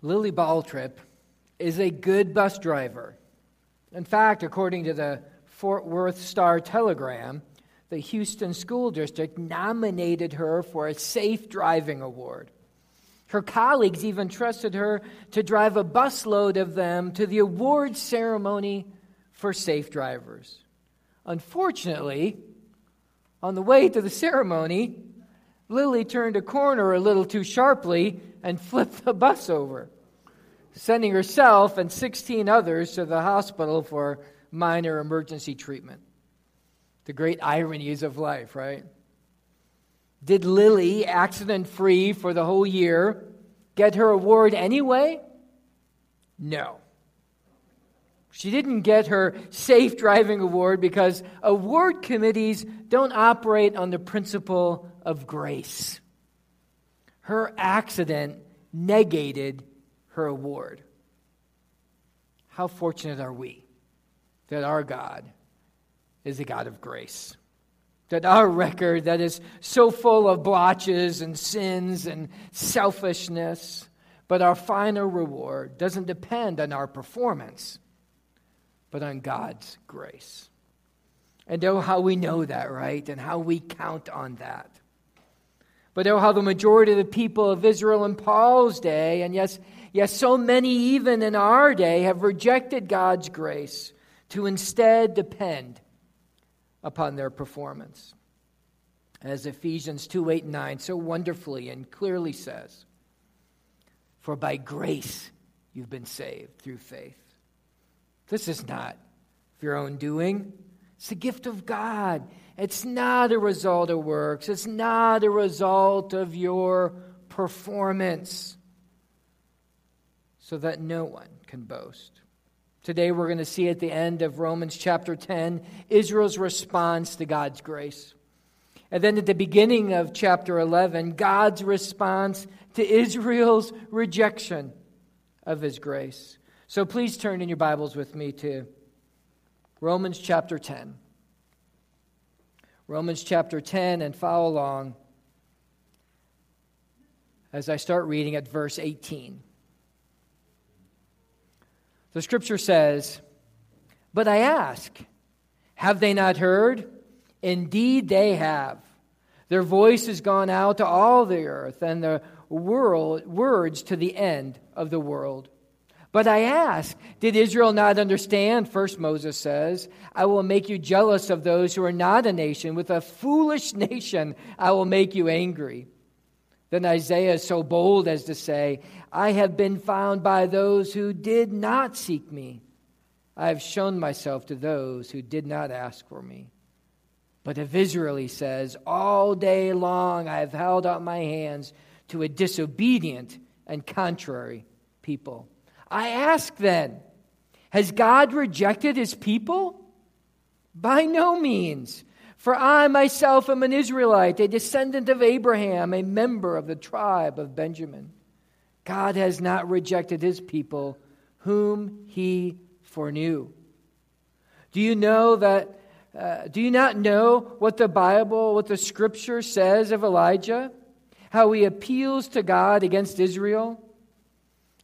Lily Baltrip is a good bus driver. In fact, according to the Fort Worth Star Telegram, the Houston School District nominated her for a Safe Driving Award. Her colleagues even trusted her to drive a busload of them to the award ceremony for safe drivers. Unfortunately, on the way to the ceremony, Lily turned a corner a little too sharply and flipped the bus over, sending herself and 16 others to the hospital for minor emergency treatment. The great ironies of life, right? Did Lily, accident free for the whole year, get her award anyway? No. She didn't get her safe driving award because award committees don't operate on the principle of grace. Her accident negated her award. How fortunate are we that our God is a God of grace? That our record, that is so full of blotches and sins and selfishness, but our final reward doesn't depend on our performance, but on God's grace. And oh, how we know that, right? And how we count on that. But oh, how the majority of the people of Israel in Paul's day, and yes, yes, so many even in our day, have rejected God's grace to instead depend upon their performance. As Ephesians 2 8 and 9 so wonderfully and clearly says, For by grace you've been saved through faith. This is not of your own doing, it's the gift of God. It's not a result of works, it's not a result of your performance, so that no one can boast. Today, we're going to see at the end of Romans chapter 10 Israel's response to God's grace. And then at the beginning of chapter 11, God's response to Israel's rejection of his grace. So please turn in your Bibles with me to Romans chapter 10. Romans chapter 10 and follow along as I start reading at verse 18. The scripture says, But I ask, have they not heard? Indeed, they have. Their voice has gone out to all the earth, and the world, words to the end of the world. But I ask, did Israel not understand? First, Moses says, I will make you jealous of those who are not a nation. With a foolish nation, I will make you angry. Then Isaiah is so bold as to say, I have been found by those who did not seek me. I have shown myself to those who did not ask for me. But of Israel, he says, All day long I have held out my hands to a disobedient and contrary people. I ask then, has God rejected his people? By no means. For I myself am an Israelite, a descendant of Abraham, a member of the tribe of Benjamin. God has not rejected his people, whom he foreknew. Do you know that? Uh, do you not know what the Bible, what the scripture says of Elijah? How he appeals to God against Israel?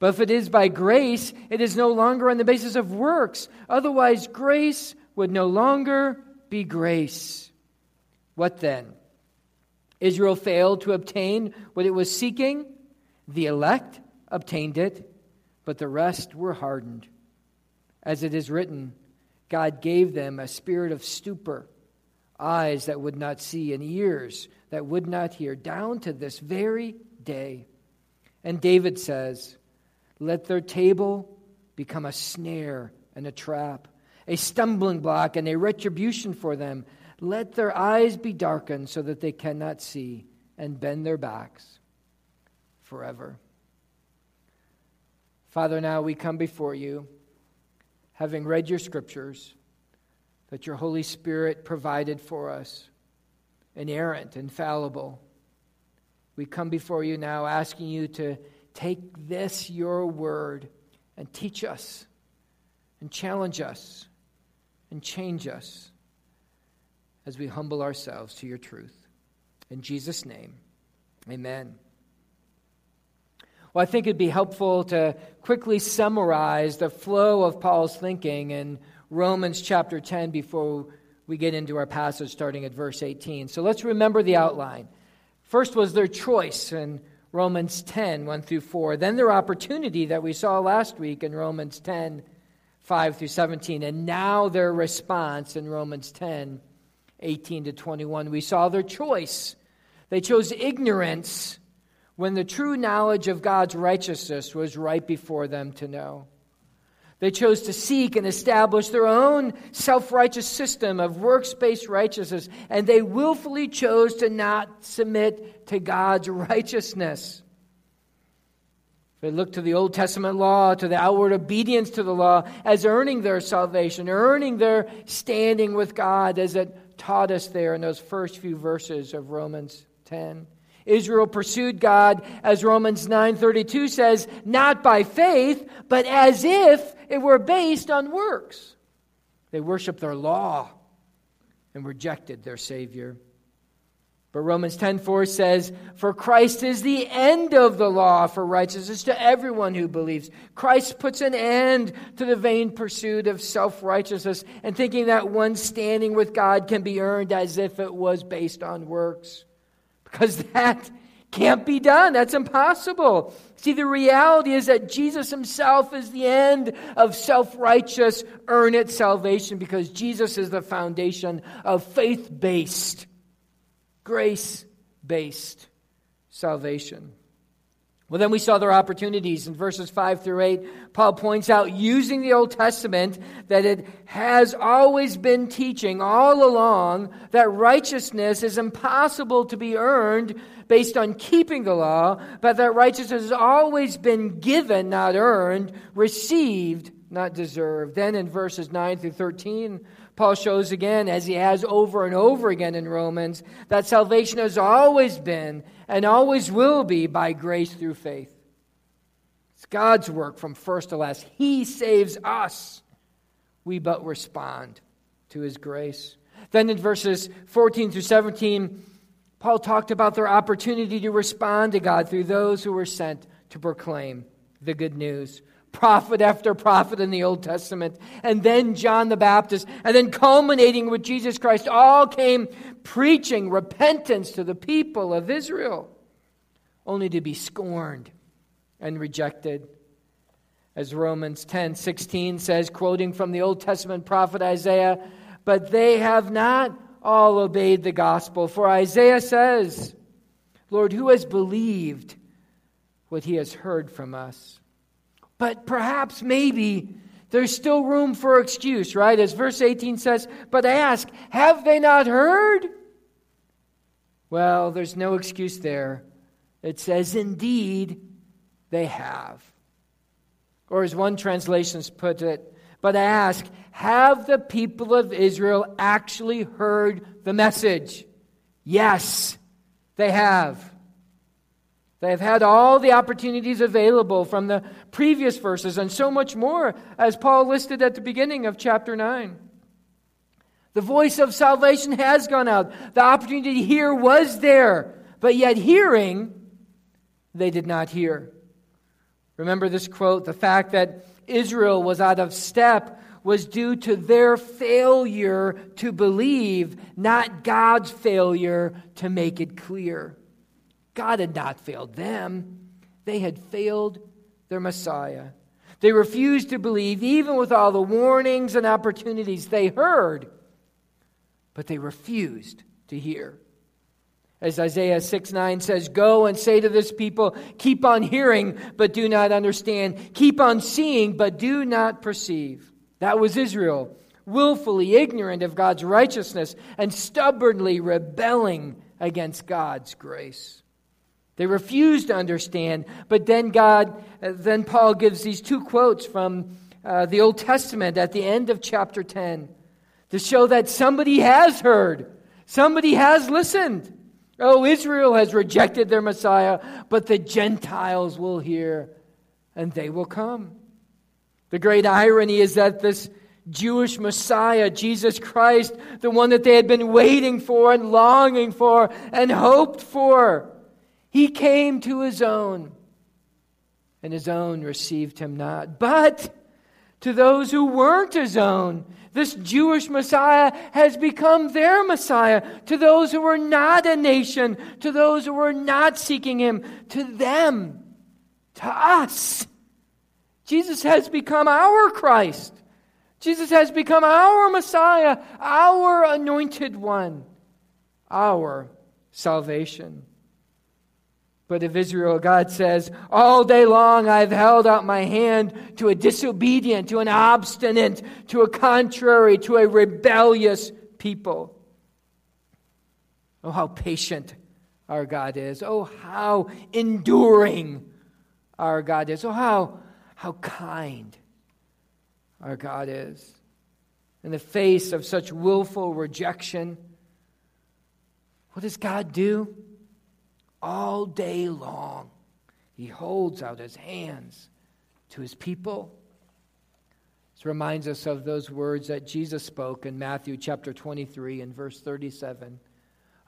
But if it is by grace, it is no longer on the basis of works. Otherwise, grace would no longer be grace. What then? Israel failed to obtain what it was seeking. The elect obtained it, but the rest were hardened. As it is written, God gave them a spirit of stupor, eyes that would not see, and ears that would not hear, down to this very day. And David says, let their table become a snare and a trap, a stumbling block and a retribution for them. Let their eyes be darkened so that they cannot see and bend their backs forever. Father, now we come before you, having read your scriptures, that your Holy Spirit provided for us, inerrant, infallible. We come before you now asking you to take this, your word, and teach us, and challenge us, and change us as we humble ourselves to your truth. In Jesus' name, amen. Well, I think it'd be helpful to quickly summarize the flow of Paul's thinking in Romans chapter 10 before we get into our passage starting at verse 18. So let's remember the outline. First was their choice in Romans 10, 1 through 4. Then their opportunity that we saw last week in Romans 10, 5 through 17. And now their response in Romans 10, 18 to 21. We saw their choice. They chose ignorance when the true knowledge of God's righteousness was right before them to know. They chose to seek and establish their own self righteous system of works based righteousness, and they willfully chose to not submit to God's righteousness. They looked to the Old Testament law, to the outward obedience to the law, as earning their salvation, earning their standing with God, as it taught us there in those first few verses of Romans 10. Israel pursued God, as Romans 9:32 says, not by faith, but as if it were based on works. They worshiped their law and rejected their Savior. But Romans 10:4 says, "For Christ is the end of the law for righteousness to everyone who believes." Christ puts an end to the vain pursuit of self-righteousness and thinking that one's standing with God can be earned as if it was based on works. Because that can't be done. That's impossible. See, the reality is that Jesus himself is the end of self righteous, earn it salvation because Jesus is the foundation of faith based grace based salvation. Well, then we saw their opportunities in verses 5 through 8. Paul points out, using the Old Testament, that it has always been teaching all along that righteousness is impossible to be earned based on keeping the law, but that righteousness has always been given, not earned, received, not deserved. Then in verses 9 through 13, Paul shows again, as he has over and over again in Romans, that salvation has always been and always will be by grace through faith. It's God's work from first to last. He saves us. We but respond to his grace. Then in verses 14 through 17, Paul talked about their opportunity to respond to God through those who were sent to proclaim the good news prophet after prophet in the Old Testament, and then John the Baptist, and then culminating with Jesus Christ, all came preaching repentance to the people of Israel, only to be scorned and rejected. As Romans 10 16 says, quoting from the Old Testament prophet Isaiah, but they have not all obeyed the gospel. For Isaiah says, Lord, who has believed what he has heard from us? But perhaps, maybe, there's still room for excuse, right? As verse 18 says, But ask, have they not heard? Well, there's no excuse there. It says, Indeed, they have. Or as one translation put it, but ask, have the people of Israel actually heard the message? Yes, they have. They have had all the opportunities available from the previous verses and so much more, as Paul listed at the beginning of chapter 9. The voice of salvation has gone out. The opportunity to hear was there, but yet hearing, they did not hear. Remember this quote the fact that Israel was out of step was due to their failure to believe, not God's failure to make it clear. God had not failed them, they had failed their Messiah. They refused to believe, even with all the warnings and opportunities they heard, but they refused to hear. As Isaiah 6 9 says, Go and say to this people, Keep on hearing, but do not understand. Keep on seeing, but do not perceive. That was Israel, willfully ignorant of God's righteousness and stubbornly rebelling against God's grace. They refuse to understand, but then God, then Paul gives these two quotes from uh, the Old Testament at the end of chapter 10 to show that somebody has heard, somebody has listened. Oh, Israel has rejected their Messiah, but the Gentiles will hear and they will come. The great irony is that this Jewish Messiah, Jesus Christ, the one that they had been waiting for and longing for and hoped for, he came to his own, and his own received him not. But to those who weren't his own, this Jewish Messiah has become their Messiah. To those who were not a nation, to those who were not seeking him, to them, to us, Jesus has become our Christ. Jesus has become our Messiah, our anointed one, our salvation. But of Israel, God says, All day long I've held out my hand to a disobedient, to an obstinate, to a contrary, to a rebellious people. Oh, how patient our God is. Oh, how enduring our God is. Oh, how, how kind our God is. In the face of such willful rejection, what does God do? All day long, He holds out His hands to His people. This reminds us of those words that Jesus spoke in Matthew chapter 23 and verse 37.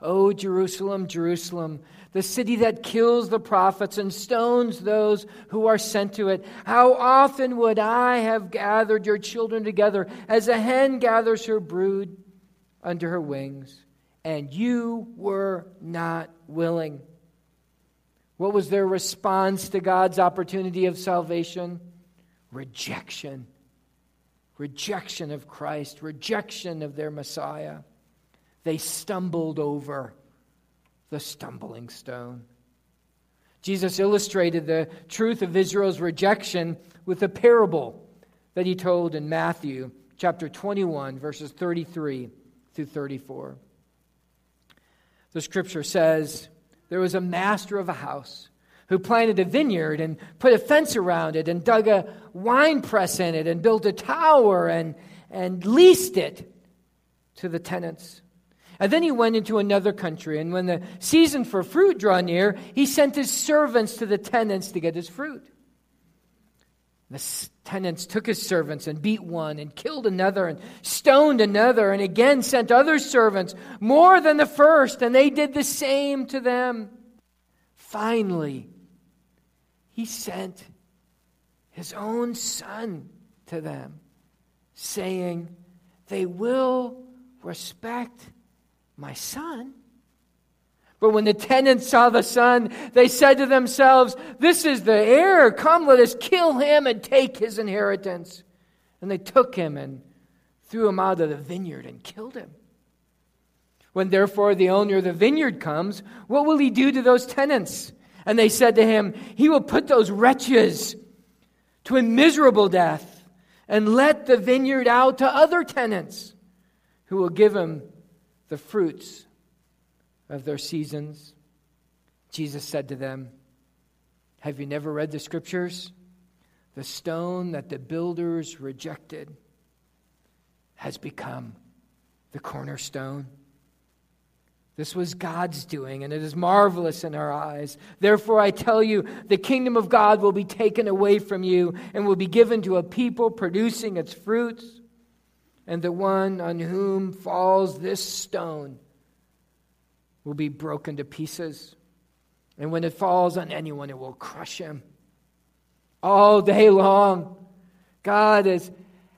O Jerusalem, Jerusalem, the city that kills the prophets and stones those who are sent to it. How often would I have gathered your children together as a hen gathers her brood under her wings, and you were not willing. What was their response to God's opportunity of salvation? Rejection. Rejection of Christ, rejection of their Messiah they stumbled over the stumbling stone. Jesus illustrated the truth of Israel's rejection with a parable that he told in Matthew chapter 21, verses 33 through 34. The scripture says, There was a master of a house who planted a vineyard and put a fence around it and dug a wine press in it and built a tower and, and leased it to the tenants. And then he went into another country, and when the season for fruit drew near, he sent his servants to the tenants to get his fruit. The tenants took his servants and beat one and killed another and stoned another and again sent other servants more than the first, and they did the same to them. Finally, he sent his own son to them, saying, They will respect my son? But when the tenants saw the son, they said to themselves, This is the heir. Come, let us kill him and take his inheritance. And they took him and threw him out of the vineyard and killed him. When therefore the owner of the vineyard comes, what will he do to those tenants? And they said to him, He will put those wretches to a miserable death and let the vineyard out to other tenants who will give him the fruits of their seasons. Jesus said to them, Have you never read the scriptures? The stone that the builders rejected has become the cornerstone. This was God's doing, and it is marvelous in our eyes. Therefore, I tell you, the kingdom of God will be taken away from you and will be given to a people producing its fruits and the one on whom falls this stone will be broken to pieces. And when it falls on anyone, it will crush him. All day long, God has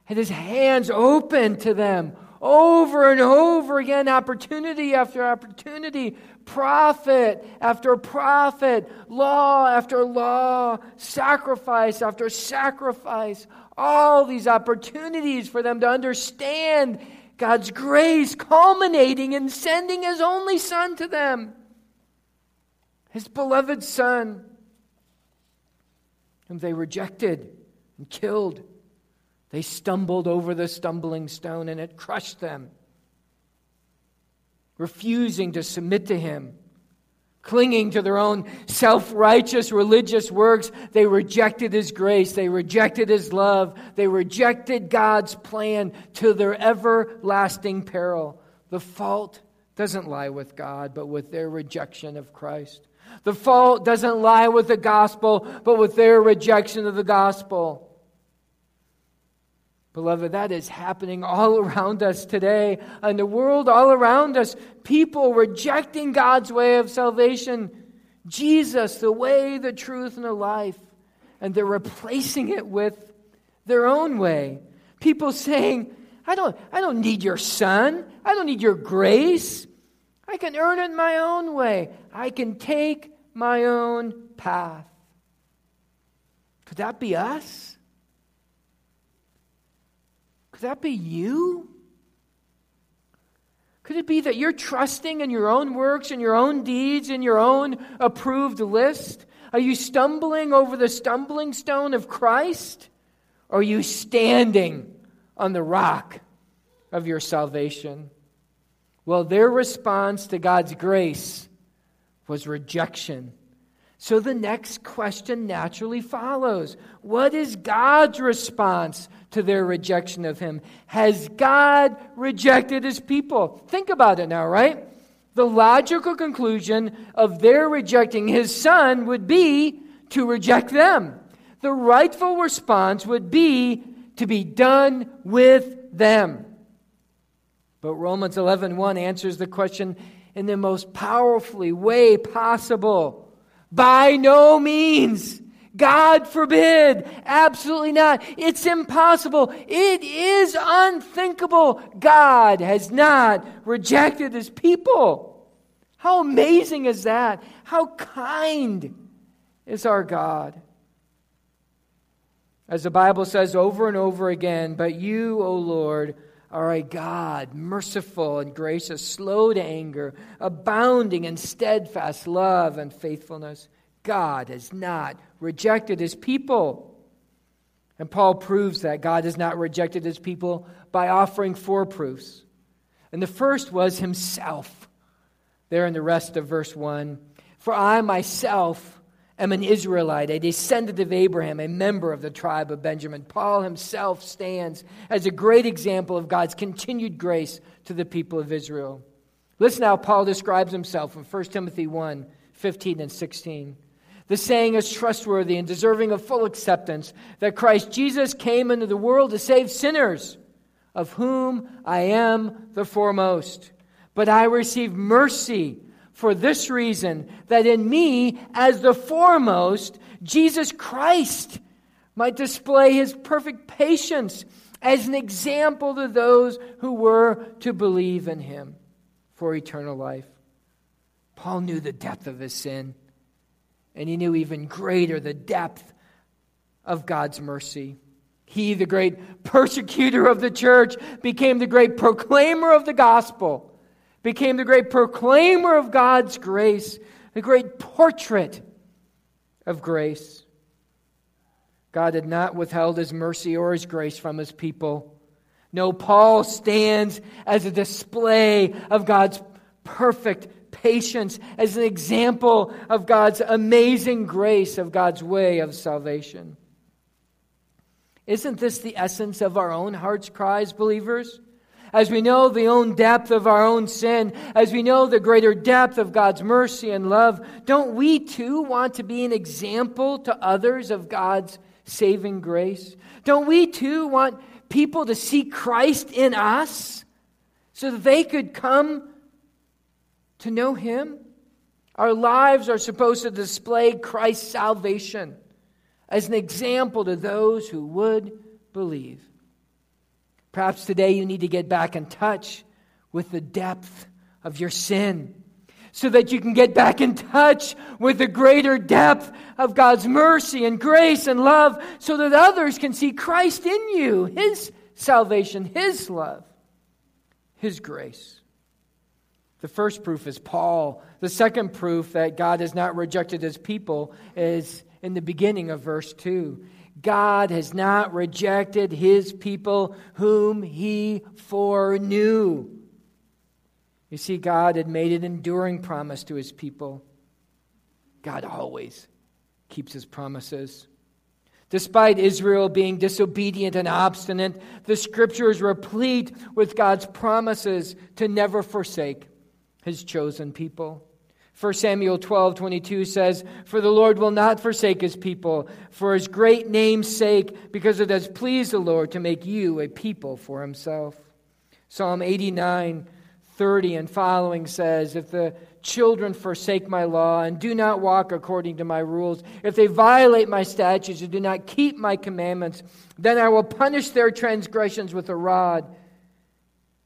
had his hands open to them over and over again, opportunity after opportunity, prophet after prophet, law after law, sacrifice after sacrifice, all these opportunities for them to understand God's grace, culminating in sending His only Son to them, His beloved Son, whom they rejected and killed. They stumbled over the stumbling stone and it crushed them. Refusing to submit to Him clinging to their own self righteous religious works. They rejected His grace. They rejected His love. They rejected God's plan to their everlasting peril. The fault doesn't lie with God, but with their rejection of Christ. The fault doesn't lie with the gospel, but with their rejection of the gospel. Beloved, that is happening all around us today. In the world all around us, people rejecting God's way of salvation, Jesus, the way, the truth, and the life. And they're replacing it with their own way. People saying, I don't, I don't need your son. I don't need your grace. I can earn it my own way. I can take my own path. Could that be us? That be you? Could it be that you're trusting in your own works and your own deeds and your own approved list? Are you stumbling over the stumbling stone of Christ? Or are you standing on the rock of your salvation? Well, their response to God's grace was rejection. So the next question naturally follows What is God's response to their rejection of Him? Has God rejected His people? Think about it now, right? The logical conclusion of their rejecting His Son would be to reject them. The rightful response would be to be done with them. But Romans 11:1 answers the question in the most powerfully way possible. By no means. God forbid. Absolutely not. It's impossible. It is unthinkable. God has not rejected his people. How amazing is that? How kind is our God? As the Bible says over and over again, but you, O Lord, are a God, merciful and gracious, slow to anger, abounding in steadfast love and faithfulness. God has not rejected his people. And Paul proves that God has not rejected his people by offering four proofs. And the first was himself, there in the rest of verse 1. For I myself am an Israelite, a descendant of Abraham, a member of the tribe of Benjamin. Paul himself stands as a great example of God's continued grace to the people of Israel. Listen how Paul describes himself in 1 Timothy 1 15 and 16. The saying is trustworthy and deserving of full acceptance that Christ Jesus came into the world to save sinners, of whom I am the foremost. But I received mercy for this reason that in me, as the foremost, Jesus Christ might display his perfect patience as an example to those who were to believe in him for eternal life. Paul knew the depth of his sin, and he knew even greater the depth of God's mercy. He, the great persecutor of the church, became the great proclaimer of the gospel became the great proclaimer of God's grace, the great portrait of grace. God had not withheld his mercy or his grace from his people. No, Paul stands as a display of God's perfect patience, as an example of God's amazing grace, of God's way of salvation. Isn't this the essence of our own heart's cries, believers? As we know the own depth of our own sin, as we know the greater depth of God's mercy and love, don't we too want to be an example to others of God's saving grace? Don't we too want people to see Christ in us so that they could come to know Him? Our lives are supposed to display Christ's salvation as an example to those who would believe. Perhaps today you need to get back in touch with the depth of your sin so that you can get back in touch with the greater depth of God's mercy and grace and love so that others can see Christ in you, His salvation, His love, His grace. The first proof is Paul. The second proof that God has not rejected His people is in the beginning of verse 2. God has not rejected his people whom he foreknew. You see, God had made an enduring promise to his people. God always keeps his promises. Despite Israel being disobedient and obstinate, the scriptures replete with God's promises to never forsake his chosen people. 1 Samuel 12, 22 says, For the Lord will not forsake his people for his great name's sake, because it has pleased the Lord to make you a people for himself. Psalm 89, 30 and following says, If the children forsake my law and do not walk according to my rules, if they violate my statutes and do not keep my commandments, then I will punish their transgressions with a rod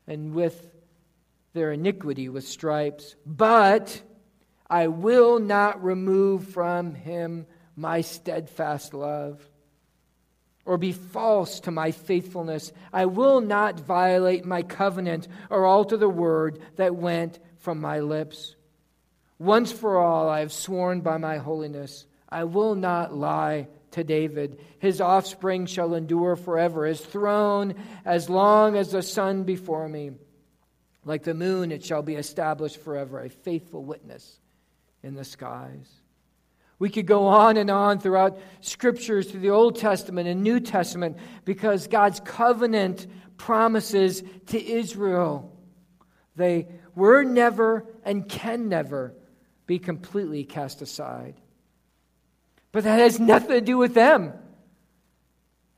and with their iniquity with stripes. But I will not remove from him my steadfast love or be false to my faithfulness. I will not violate my covenant or alter the word that went from my lips. Once for all, I have sworn by my holiness, I will not lie to David. His offspring shall endure forever, his throne as long as the sun before me. Like the moon, it shall be established forever, a faithful witness in the skies. We could go on and on throughout scriptures through the Old Testament and New Testament because God's covenant promises to Israel. They were never and can never be completely cast aside. But that has nothing to do with them.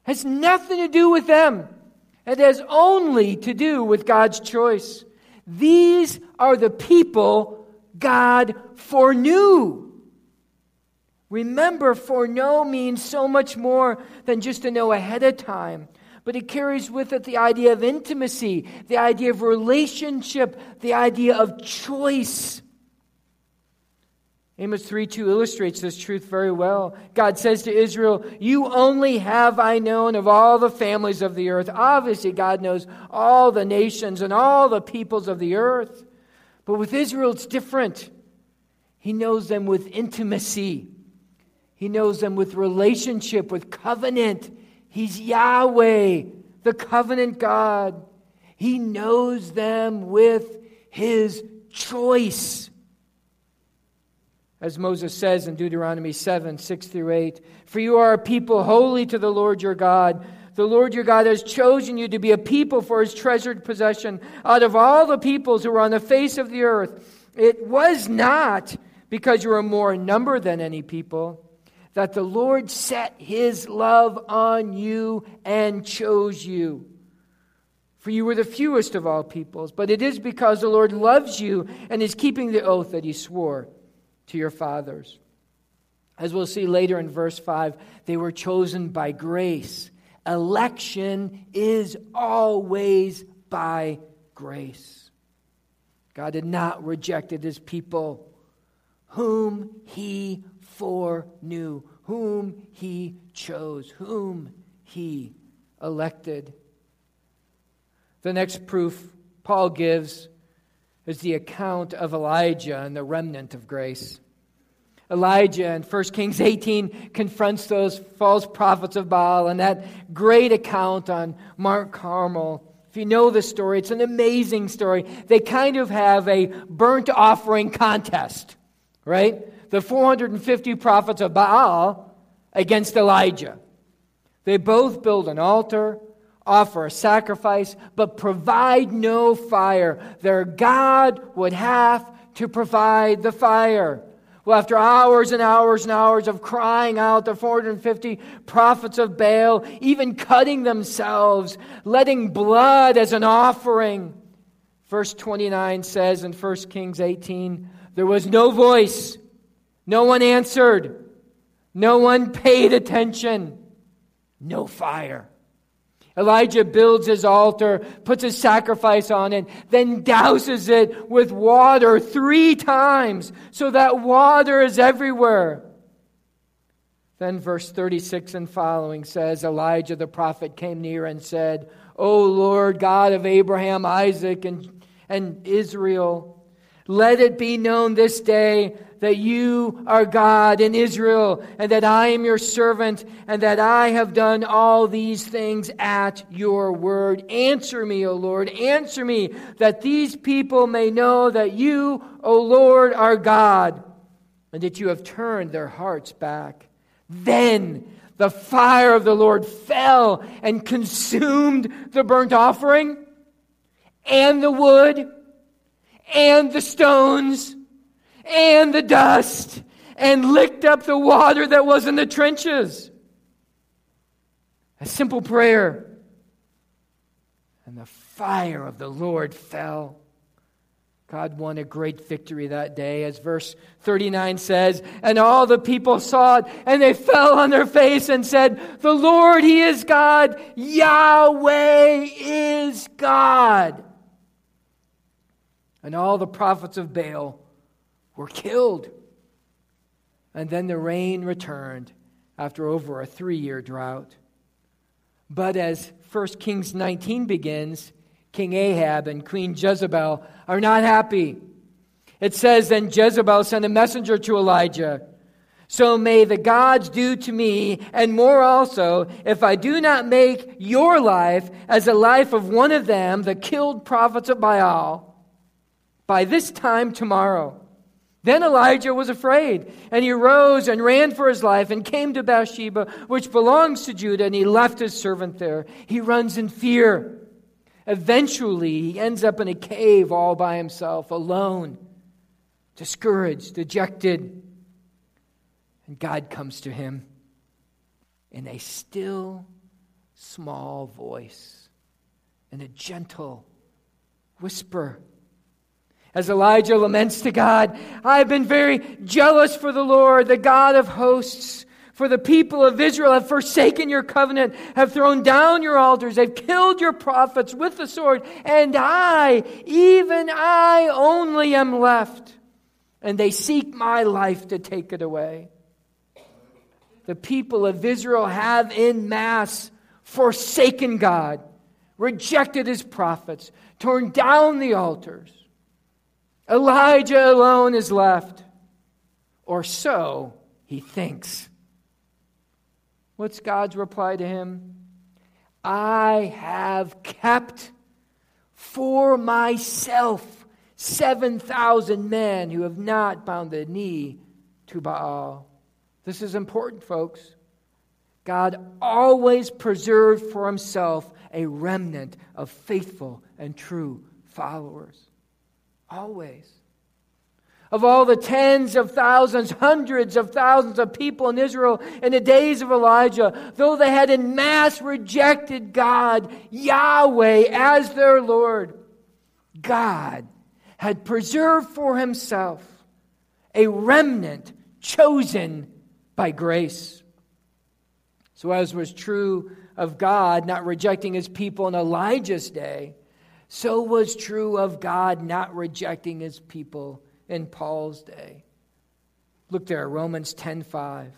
Has nothing to do with them. It has only to do with God's choice. These are the people God foreknew. Remember, foreknow means so much more than just to know ahead of time, but it carries with it the idea of intimacy, the idea of relationship, the idea of choice. Amos 3 2 illustrates this truth very well. God says to Israel, You only have I known of all the families of the earth. Obviously, God knows all the nations and all the peoples of the earth. But with Israel, it's different. He knows them with intimacy, He knows them with relationship, with covenant. He's Yahweh, the covenant God. He knows them with His choice. As Moses says in Deuteronomy 7 6 through 8, For you are a people holy to the Lord your God. The Lord your God has chosen you to be a people for his treasured possession out of all the peoples who are on the face of the earth. It was not because you were more in number than any people that the Lord set his love on you and chose you. For you were the fewest of all peoples, but it is because the Lord loves you and is keeping the oath that he swore to your fathers. As we'll see later in verse 5, they were chosen by grace. Election is always by grace. God did not reject his people, whom he foreknew, whom he chose, whom he elected. The next proof Paul gives is the account of Elijah and the remnant of grace. Elijah in 1 Kings 18 confronts those false prophets of Baal and that great account on Mount Carmel. If you know the story, it's an amazing story. They kind of have a burnt offering contest, right? The 450 prophets of Baal against Elijah. They both build an altar, offer a sacrifice, but provide no fire. Their God would have to provide the fire. Well, after hours and hours and hours of crying out, the 450 prophets of Baal, even cutting themselves, letting blood as an offering. Verse 29 says in 1 Kings 18, there was no voice, no one answered, no one paid attention, no fire. Elijah builds his altar, puts his sacrifice on it, then douses it with water three times so that water is everywhere. Then, verse 36 and following says Elijah the prophet came near and said, O Lord God of Abraham, Isaac, and, and Israel, let it be known this day that you are God in Israel, and that I am your servant, and that I have done all these things at your word. Answer me, O Lord, answer me, that these people may know that you, O Lord, are God, and that you have turned their hearts back. Then the fire of the Lord fell and consumed the burnt offering and the wood and the stones and the dust and licked up the water that was in the trenches. A simple prayer. And the fire of the Lord fell. God won a great victory that day, as verse 39 says. And all the people saw it, and they fell on their face and said, The Lord, He is God. Yahweh is God. And all the prophets of Baal were killed. And then the rain returned after over a three year drought. But as 1 Kings 19 begins, King Ahab and Queen Jezebel are not happy. It says, Then Jezebel sent a messenger to Elijah. So may the gods do to me, and more also, if I do not make your life as the life of one of them, the killed prophets of Baal, by this time tomorrow. Then Elijah was afraid, and he rose and ran for his life and came to Beersheba, which belongs to Judah, and he left his servant there. He runs in fear. Eventually, he ends up in a cave all by himself, alone, discouraged, dejected. And God comes to him in a still, small voice, in a gentle whisper as Elijah laments to God, I have been very jealous for the Lord, the God of hosts. For the people of Israel have forsaken your covenant, have thrown down your altars, they've killed your prophets with the sword, and I, even I only am left, and they seek my life to take it away. The people of Israel have in mass forsaken God, rejected his prophets, torn down the altars. Elijah alone is left. Or so he thinks. What's God's reply to him? I have kept for myself 7,000 men who have not bound the knee to Baal. This is important, folks. God always preserved for himself a remnant of faithful and true followers. Always. Of all the tens of thousands, hundreds of thousands of people in Israel in the days of Elijah, though they had in mass rejected God, Yahweh, as their Lord, God had preserved for himself a remnant chosen by grace. So, as was true of God not rejecting his people in Elijah's day, so was true of God not rejecting his people in Paul's day. Look there, Romans 10:5.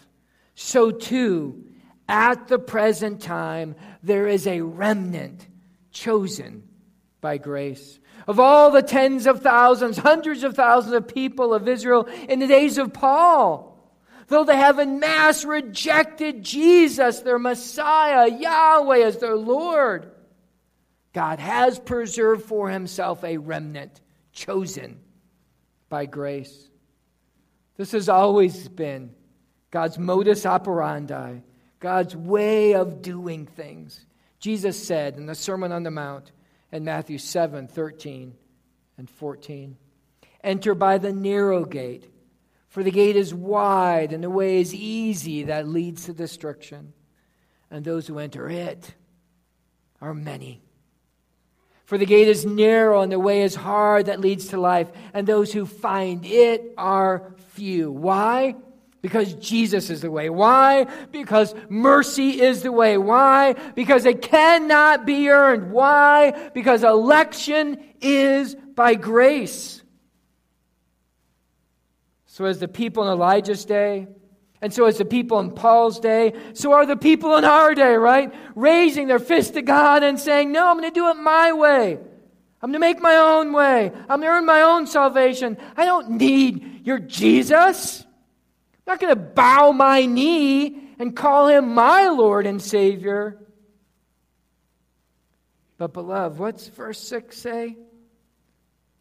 So too, at the present time, there is a remnant chosen by grace. Of all the tens of thousands, hundreds of thousands of people of Israel in the days of Paul, though they have in mass rejected Jesus, their Messiah, Yahweh, as their Lord, God has preserved for himself a remnant chosen by grace. This has always been God's modus operandi, God's way of doing things. Jesus said in the Sermon on the Mount in Matthew 7 13 and 14 Enter by the narrow gate, for the gate is wide and the way is easy that leads to destruction, and those who enter it are many. For the gate is narrow and the way is hard that leads to life, and those who find it are few. Why? Because Jesus is the way. Why? Because mercy is the way. Why? Because it cannot be earned. Why? Because election is by grace. So, as the people in Elijah's day, and so, as the people in Paul's day, so are the people in our day, right? Raising their fist to God and saying, No, I'm going to do it my way. I'm going to make my own way. I'm going to earn my own salvation. I don't need your Jesus. I'm not going to bow my knee and call him my Lord and Savior. But, beloved, what's verse 6 say?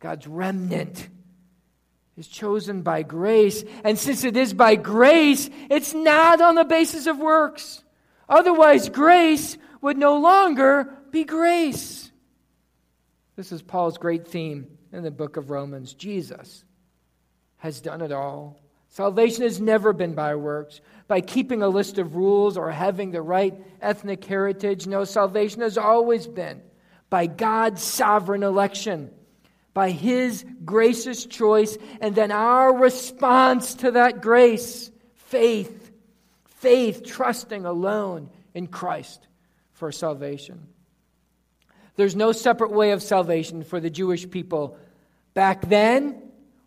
God's remnant is chosen by grace. And since it is by grace, it's not on the basis of works. Otherwise, grace would no longer be grace. This is Paul's great theme in the book of Romans. Jesus has done it all. Salvation has never been by works, by keeping a list of rules or having the right ethnic heritage. No, salvation has always been by God's sovereign election by His gracious choice, and then our response to that grace faith. Faith, trusting alone in Christ for salvation. There's no separate way of salvation for the Jewish people back then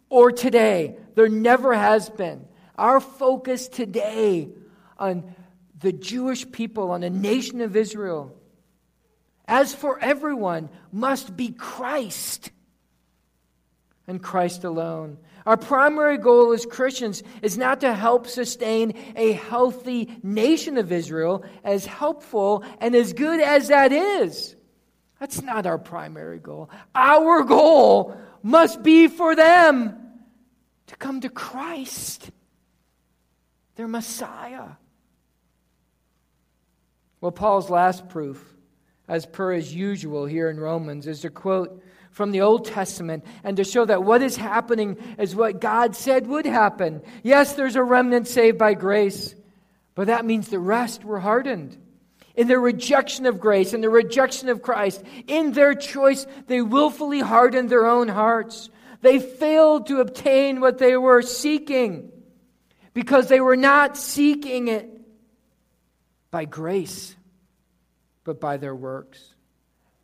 or today. There never has been. Our focus today on the Jewish people, on the nation of Israel, as for everyone, must be Christ and Christ alone. Our primary goal as Christians is not to help sustain a healthy nation of Israel, as helpful and as good as that is. That's not our primary goal. Our goal must be for them to come to Christ, their Messiah. Well, Paul's last proof, as per his usual here in Romans, is to quote from the Old Testament and to show that what is happening is what God said would happen. Yes, there's a remnant saved by grace, but that means the rest were hardened. In their rejection of grace, in their rejection of Christ, in their choice, they willfully hardened their own hearts. They failed to obtain what they were seeking because they were not seeking it by grace, but by their works.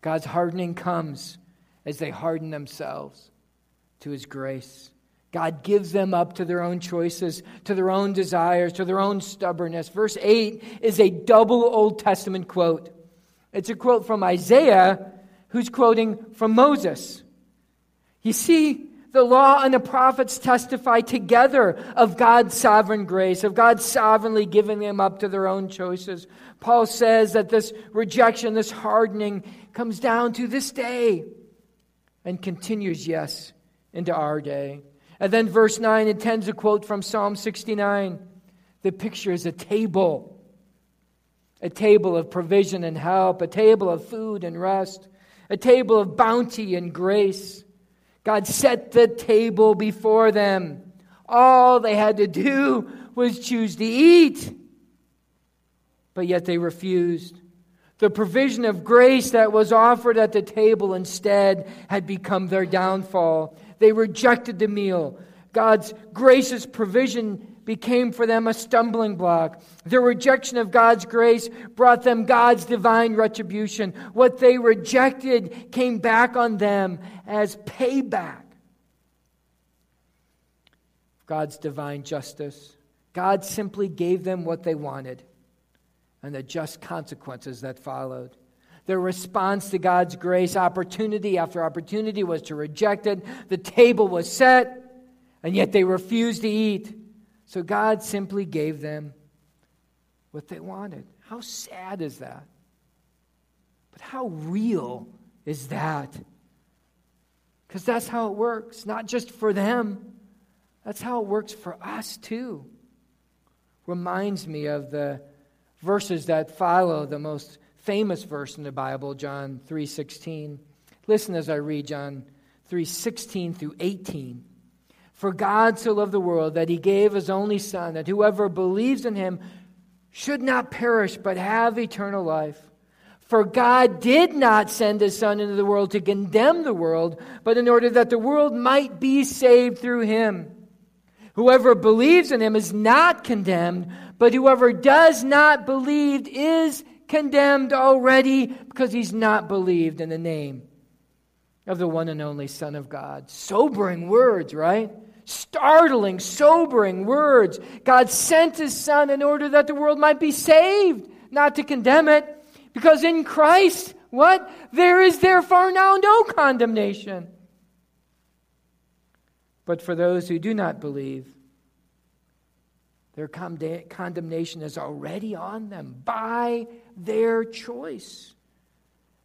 God's hardening comes as they harden themselves to His grace. God gives them up to their own choices, to their own desires, to their own stubbornness. Verse 8 is a double Old Testament quote. It's a quote from Isaiah, who's quoting from Moses. You see, the law and the prophets testify together of God's sovereign grace, of God sovereignly giving them up to their own choices. Paul says that this rejection, this hardening, comes down to this day and continues, yes, into our day. And then verse 9 intends a quote from Psalm 69. The picture is a table, a table of provision and help, a table of food and rest, a table of bounty and grace. God set the table before them. All they had to do was choose to eat. But yet they refused. The provision of grace that was offered at the table instead had become their downfall. They rejected the meal. God's gracious provision became for them a stumbling block. Their rejection of God's grace brought them God's divine retribution. What they rejected came back on them as payback. God's divine justice. God simply gave them what they wanted and the just consequences that followed. Their response to God's grace, opportunity after opportunity, was to reject it. The table was set, and yet they refused to eat. So God simply gave them what they wanted. How sad is that? But how real is that? Because that's how it works, not just for them, that's how it works for us too. Reminds me of the verses that follow the most famous verse in the Bible, John 3:16. Listen as I read John 3:16 through 18. For God so loved the world that he gave his only son that whoever believes in him should not perish but have eternal life. For God did not send his son into the world to condemn the world, but in order that the world might be saved through him. Whoever believes in him is not condemned, but whoever does not believe is condemned already because he's not believed in the name of the one and only Son of God. Sobering words, right? Startling, sobering words. God sent his Son in order that the world might be saved, not to condemn it. Because in Christ, what? There is therefore now no condemnation. But for those who do not believe, their condemnation is already on them by their choice.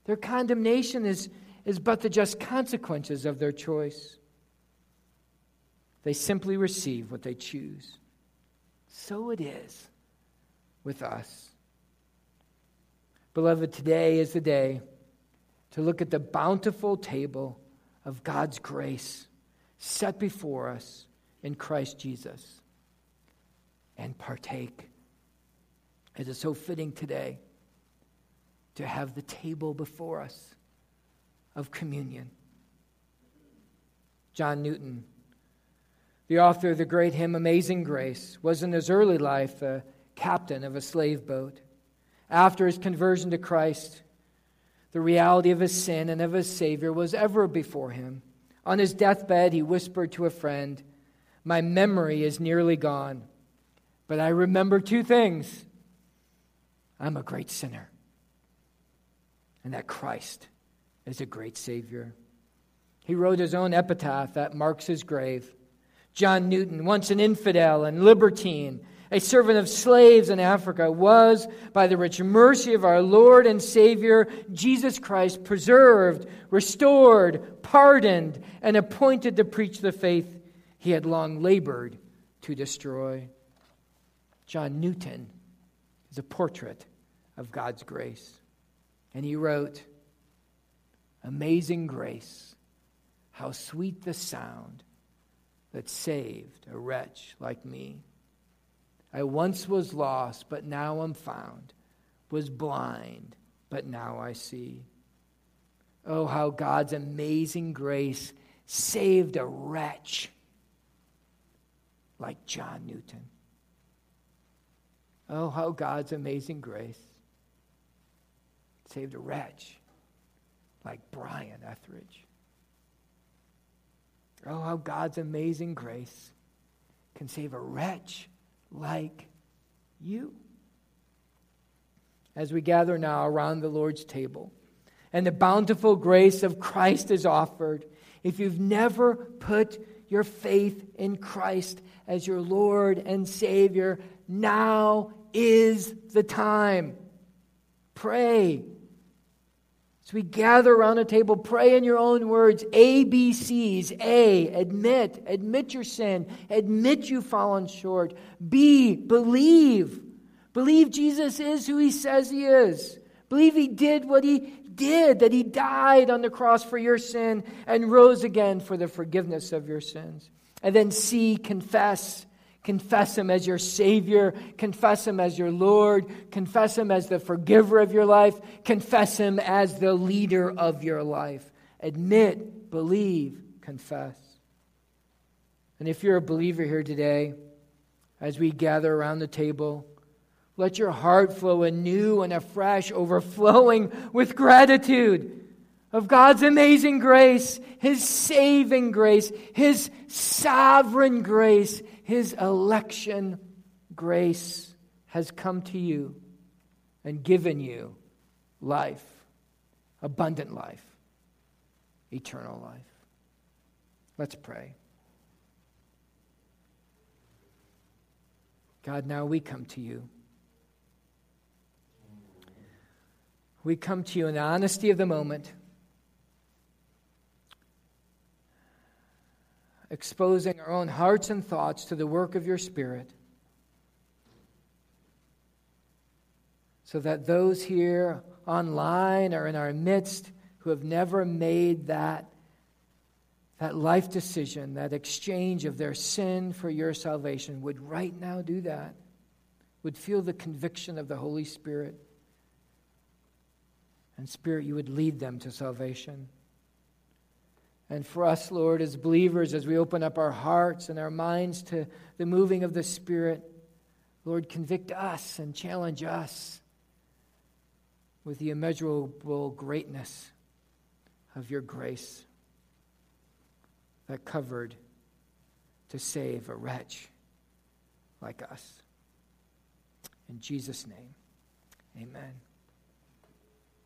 Their condemnation is, is but the just consequences of their choice. they simply receive what they choose. So it is with us. Beloved, today is the day to look at the bountiful table of God's grace set before us in Christ Jesus and partake. It is so fitting today to have the table before us of communion. John Newton, the author of the great hymn Amazing Grace, was in his early life a captain of a slave boat. After his conversion to Christ, the reality of his sin and of his Savior was ever before him. On his deathbed, he whispered to a friend, My memory is nearly gone, but I remember two things I'm a great sinner, and that Christ is a great Savior. He wrote his own epitaph that marks his grave. John Newton, once an infidel and libertine, a servant of slaves in Africa, was, by the rich mercy of our Lord and Savior, Jesus Christ, preserved, restored, pardoned, and appointed to preach the faith he had long labored to destroy. John Newton is a portrait of God's grace. And he wrote, Amazing grace, how sweet the sound that saved a wretch like me. I once was lost, but now I'm found, was blind, but now I see. Oh, how God's amazing grace saved a wretch like John Newton. Oh, how God's amazing grace saved a wretch like Brian Etheridge. Oh, how God's amazing grace can save a wretch like you. As we gather now around the Lord's table and the bountiful grace of Christ is offered, if you've never put your faith in Christ as your Lord and Savior, now is the time. Pray. As we gather around a table, pray in your own words. A, B, C's. A, admit. Admit your sin. Admit you've fallen short. B, believe. Believe Jesus is who he says he is. Believe he did what he did, that he died on the cross for your sin and rose again for the forgiveness of your sins. And then C, confess. Confess Him as your Savior. Confess Him as your Lord. Confess Him as the forgiver of your life. Confess Him as the leader of your life. Admit, believe, confess. And if you're a believer here today, as we gather around the table, let your heart flow anew and afresh, overflowing with gratitude of God's amazing grace, His saving grace, His sovereign grace, his election grace has come to you and given you life, abundant life, eternal life. Let's pray. God, now we come to you. We come to you in the honesty of the moment. Exposing our own hearts and thoughts to the work of your Spirit, so that those here online or in our midst who have never made that, that life decision, that exchange of their sin for your salvation, would right now do that, would feel the conviction of the Holy Spirit. And, Spirit, you would lead them to salvation. And for us, Lord, as believers, as we open up our hearts and our minds to the moving of the Spirit, Lord, convict us and challenge us with the immeasurable greatness of your grace that covered to save a wretch like us. In Jesus' name, amen.